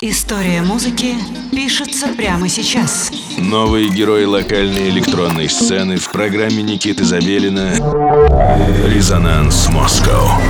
История музыки пишется прямо сейчас. Новые герои локальной электронной сцены в программе Никиты Забелина «Резонанс Москва».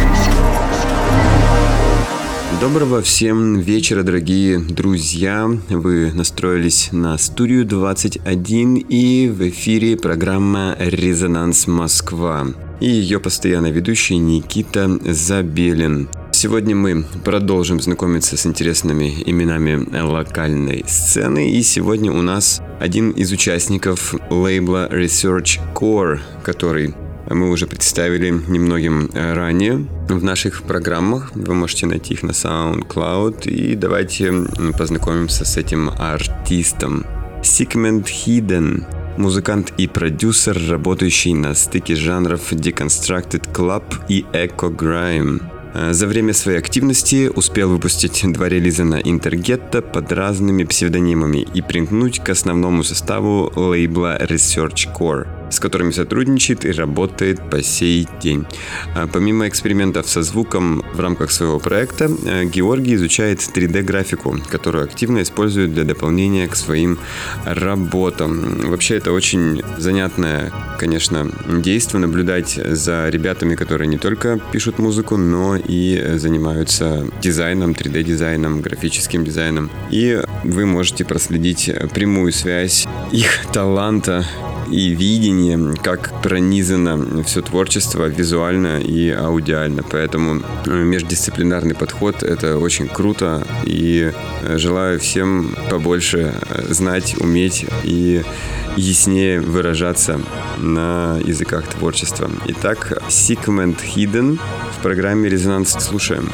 Доброго всем вечера, дорогие друзья. Вы настроились на студию 21 и в эфире программа «Резонанс Москва» и ее постоянно ведущий Никита Забелин. Сегодня мы продолжим знакомиться с интересными именами локальной сцены. И сегодня у нас один из участников лейбла Research Core, который мы уже представили немногим ранее в наших программах. Вы можете найти их на SoundCloud. И давайте познакомимся с этим артистом. Sigmund Hidden музыкант и продюсер, работающий на стыке жанров Deconstructed Club и Echo Grime. Э, за время своей активности успел выпустить два релиза на Интергетто под разными псевдонимами и принтнуть к основному составу лейбла Research Core – с которыми сотрудничает и работает по сей день. А помимо экспериментов со звуком в рамках своего проекта, э, Георгий изучает 3D-графику, которую активно использует для дополнения к своим работам. Вообще это очень занятное, конечно, действие наблюдать за ребятами, которые не только пишут музыку, но и занимаются дизайном, 3D-дизайном, графическим дизайном. И вы можете проследить прямую связь их таланта и видение, как пронизано все творчество визуально и аудиально. Поэтому э, междисциплинарный подход — это очень круто. И э, желаю всем побольше э, знать, уметь и яснее выражаться на языках творчества. Итак, Segment Hidden в программе «Резонанс» слушаем.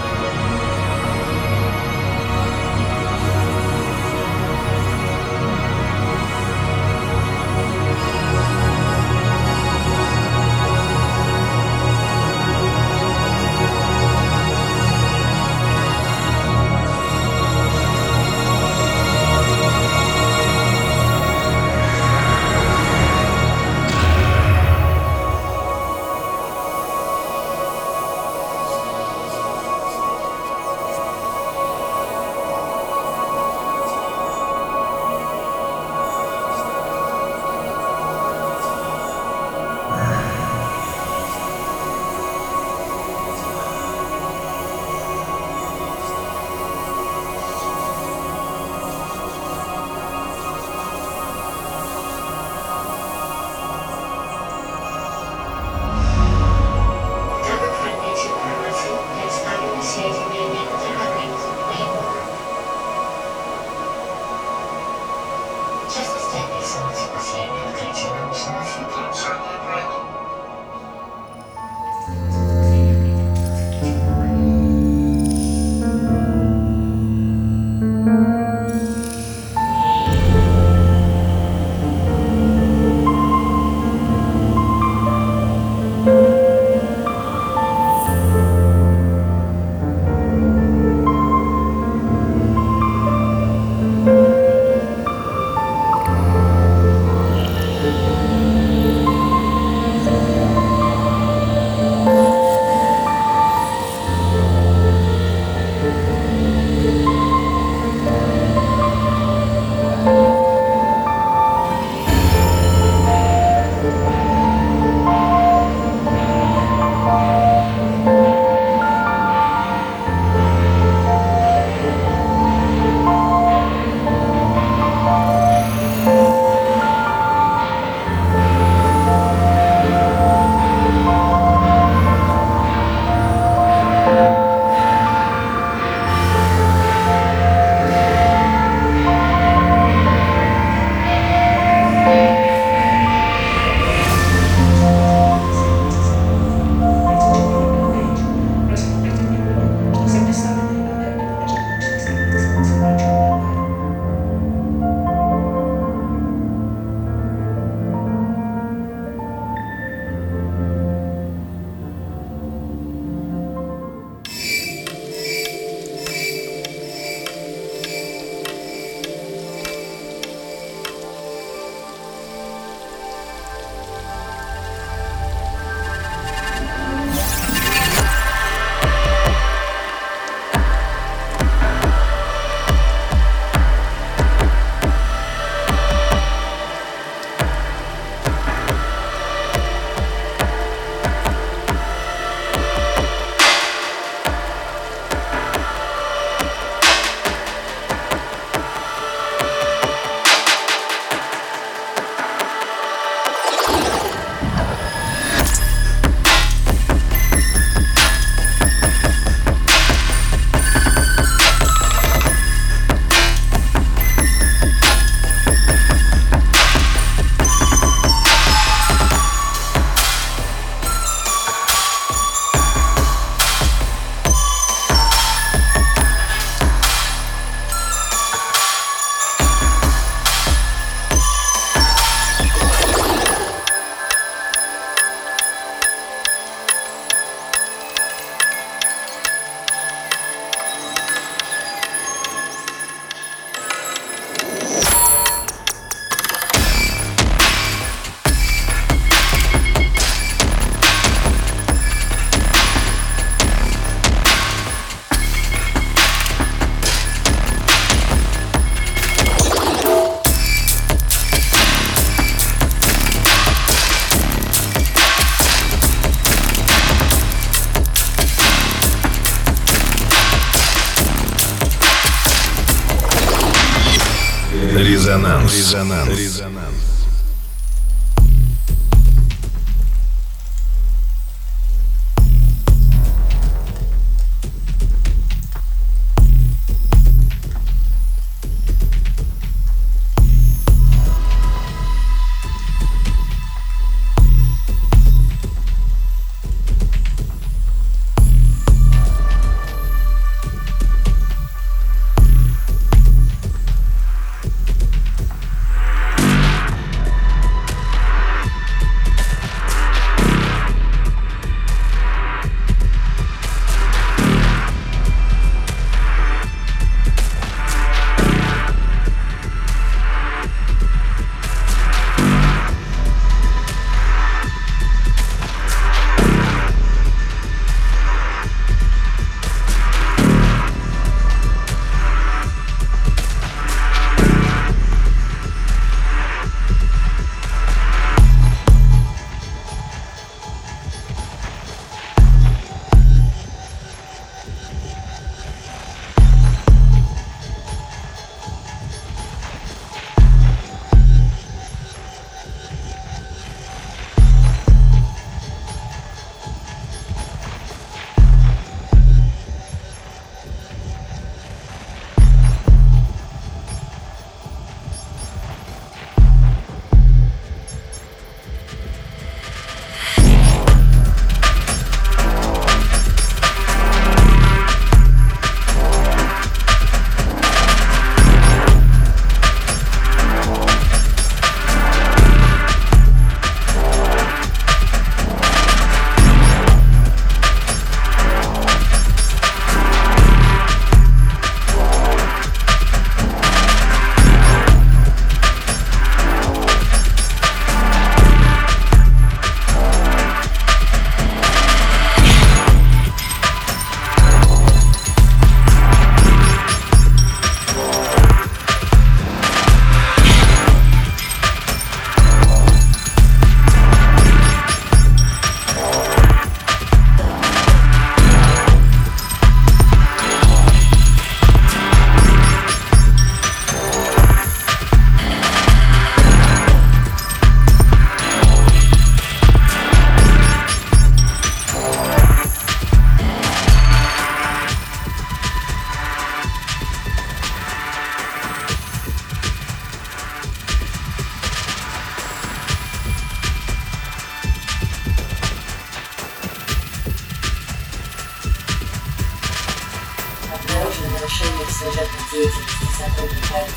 Резонанс. Резонанс. Резонанс.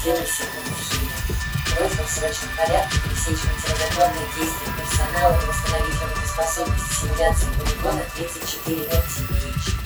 делающих мужчин. Нужно в срочном порядке пресечь незаконные действия персонала и восстановить работоспособность симуляции полигона 34 МТВ.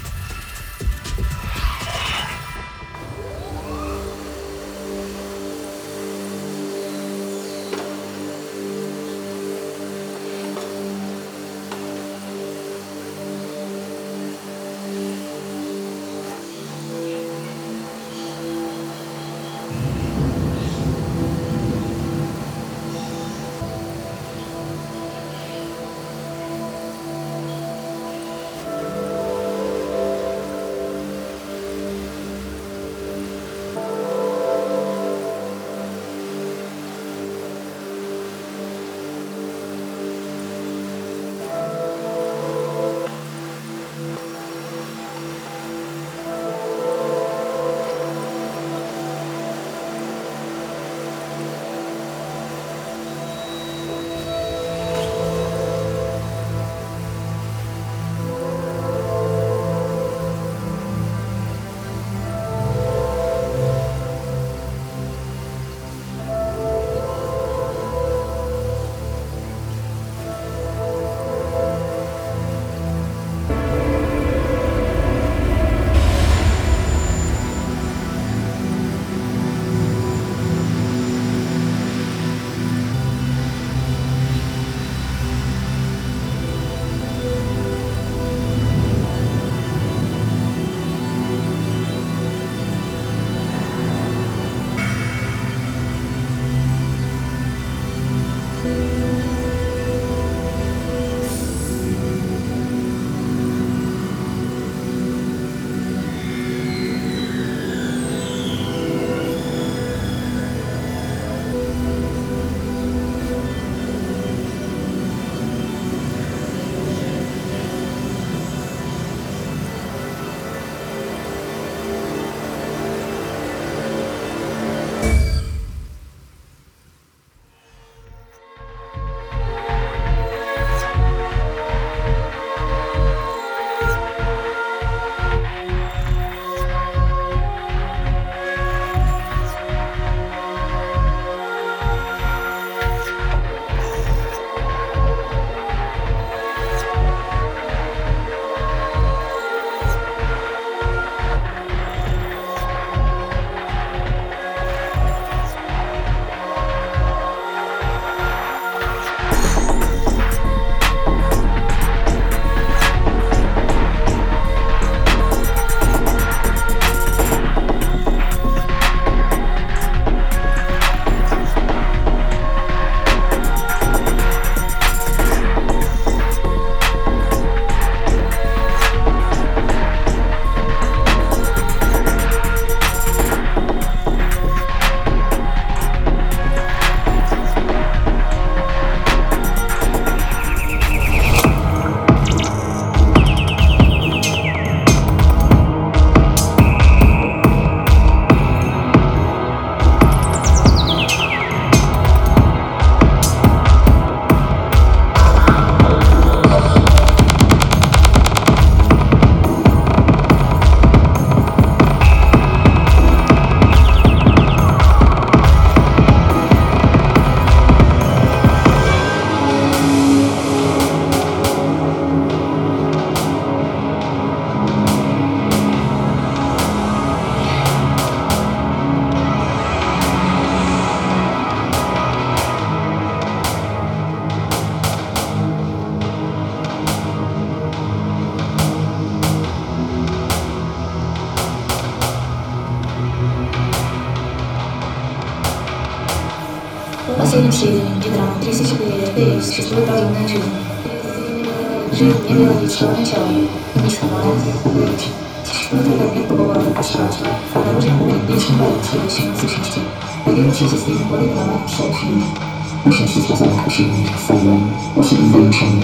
включен.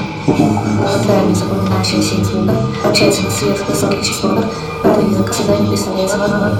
Здание запоминающая сеть выбор, общается на средств высоких частотах, радио к созданию представляется возможным.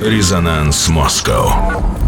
Резонанс Москва.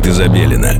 Никиты Забелина на студию 21.